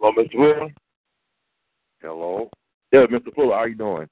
Hello, Mr. Fuller. Hello. Yeah, Mr. Fuller, how you doing?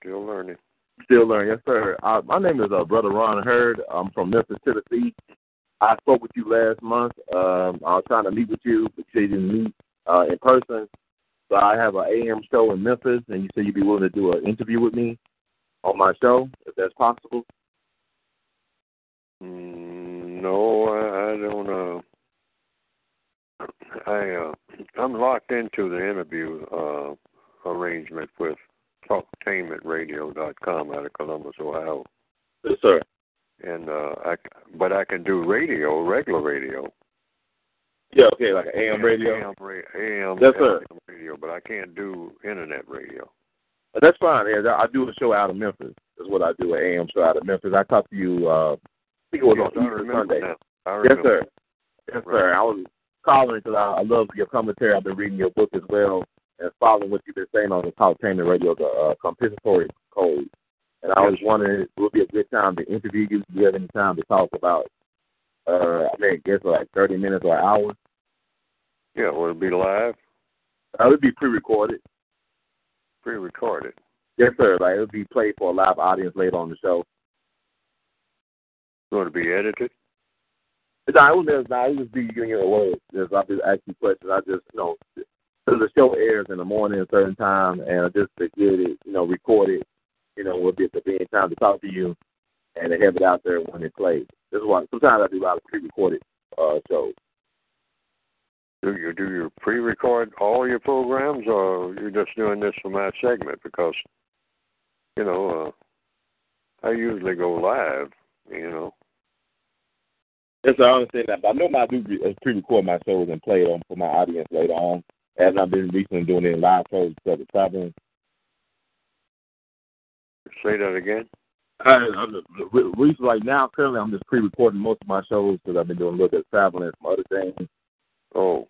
Still learning. Still learning, yes, sir. Uh, my name is uh, Brother Ron Hurd. I'm from Memphis, Tennessee. I spoke with you last month. Um, I was trying to meet with you, but you didn't meet uh, in person. So I have an AM show in Memphis, and you said you'd be willing to do an interview with me on my show, if that's possible. Mm, no, I, I don't know. I uh, I'm locked into the interview uh, arrangement with TalkTainmentRadio.com out of Columbus, Ohio. Yes, sir. And uh, I but I can do radio, regular radio. Yeah, okay, like AM radio. AM, AM yes, sir. radio, but I can't do internet radio. That's fine. Yeah, I do a show out of Memphis. That's what I do, an AM show out of Memphis. I talked to you. Uh, I think it was yes, on Easter Sunday. Now. yes, sir. Yes, right. sir. I was calling because I, I love your commentary. I've been reading your book as well and following what you've been saying on the Talktainment Radio, the uh, compensatory code. And I was wondering, it would be a good time to interview you. Do you have any time to talk about? Uh, I mean, I guess like thirty minutes or an hour. Yeah, will it be live? Uh, it would be pre-recorded. Pre-recorded. Yes, sir. Like it would be played for a live audience later on the show. Going to be edited? No, it was not. It was be giving you a. Just I just ask you questions. I just you know, because the show airs in the morning at a certain time, and I just to get it, you know, recorded, you know, will be at the being time to talk to you, and to have it out there when it plays. This is why sometimes I do a lot of pre-recorded uh, shows. Do you do you pre-record all your programs, or you're just doing this for my segment? Because you know, uh, I usually go live. You know. Yes, I understand that. But I know I do pre-record my shows and play them for my audience later on. And I've been recently doing it in live shows instead of traveling. Say that again. I, I'm recently, like now, currently, I'm just pre-recording most of my shows because I've been doing a little bit of traveling and some other things. Oh.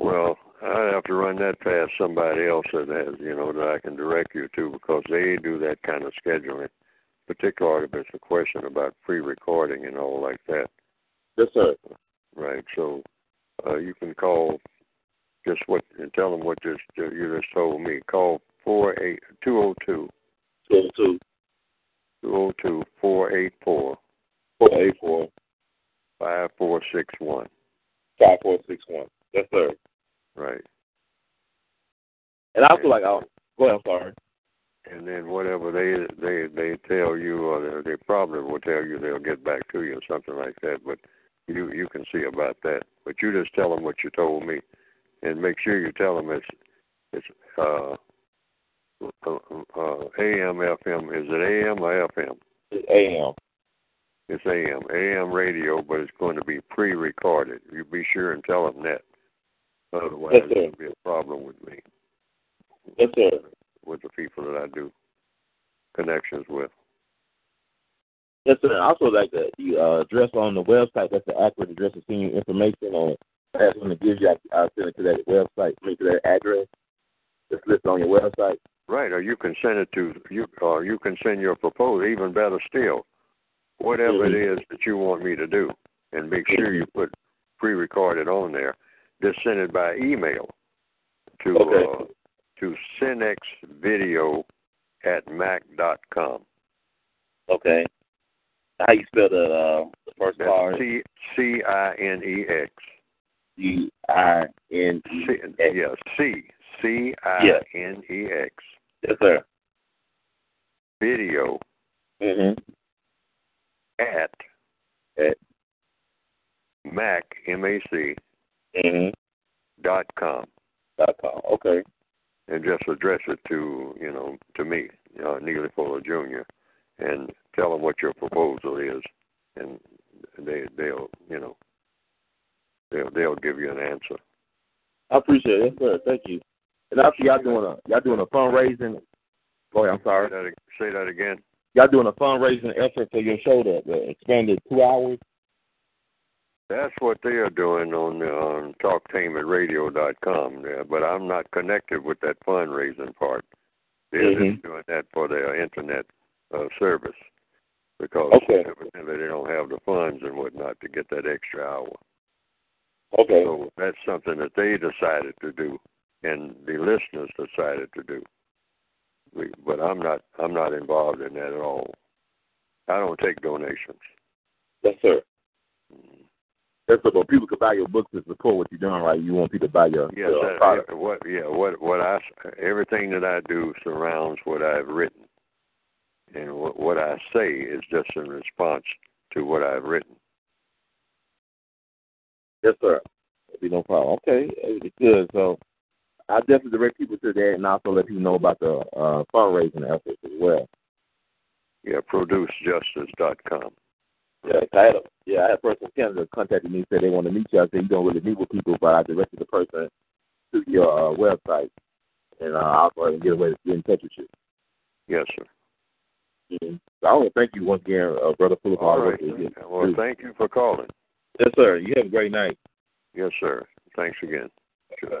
Well, I'd have to run that past somebody else that has, you know, that I can direct you to because they do that kind of scheduling particularly if it's a question about pre-recording and all like that. Yes, sir. Right. So uh, you can call just what and tell them what just uh, you just told me. Call four eight two zero oh two. Two zero oh two. Two zero oh two four eight four. Four eight four. Five four six one. Five four six one. Yes, sir. Right. And I feel like I'll go ahead. I'm sorry and then whatever they they they tell you, or they, they probably will tell you they'll get back to you or something like that. But you you can see about that. But you just tell them what you told me, and make sure you tell them it's it's uh, uh, uh AM FM. Is it AM or FM? It's AM. It's AM AM radio, but it's going to be pre-recorded. You be sure and tell them that. Otherwise, yes, there'll be a problem with me. Yes, sir with the people that I do connections with. Yes, sir. Also, like the, the uh, address on the website, that's the accurate address to senior information on. That's when it gives you, I, I'll send it to that website, I mean, to that address that's listed on your website. Right, or you can send it to you, or you can send your proposal. Even better still, whatever Mhm. it is that you want me to do, and make sure you put pre-recorded on there. Just send it by email to Okay. To cinexvideo at mac dot com. Okay. How you spell the uh, the first part? C C I N E X. C I N E X. yeah C C I N E X Yes, sir. video Mhm. at At. mac m a c Mhm. dot com. Dot com. Okay. And just address it to you know to me, uh, Neely Fuller Jr. and tell them what your proposal is, and they they'll you know they'll they'll give you an answer. I appreciate it. Yes, sir. Thank you. And after y'all doing a y'all doing a fundraising. Ahead. I'm Say sorry. that, ag- say that again. Y'all doing a fundraising effort for your show, that, the expanded two hours. That's what they are doing on uh, on TalkTainmentRadio.com. Yeah, but I'm not connected with that fundraising part. They're Mhm. just doing that for their internet uh, service because Okay. evidently they don't have the funds and whatnot to get that extra hour. Okay. So that's something that they decided to do, and the listeners decided to do. We, but I'm not. I'm not involved in that at all. I don't take donations. Yes, sir. Sir. But people can buy your books to support what you're doing, right? You want people to buy your, Yes, your product. what? Yeah, what? What I everything that I do surrounds what I've written, and what, what I say is just in response to what I've written. Yes, sir. That'd be no problem. Okay, it's good. So I definitely direct people to that, and also let people know about the uh, fundraising efforts as well. Yeah, producejustice.com. Yeah, I had a, yeah, I had a person in Canada contacted me and said they want to meet you. I said you don't really meet with people, but I directed the person to your uh, website, and uh, I'll go ahead and get away to get in touch with you. Yes, sir. Mm-hmm. So I want to thank you once again, uh, brother Philip. all right. work that you sir. Well, thank you for calling. Yes, sir. You have a great night. Yes, sir. Thanks again. Sure.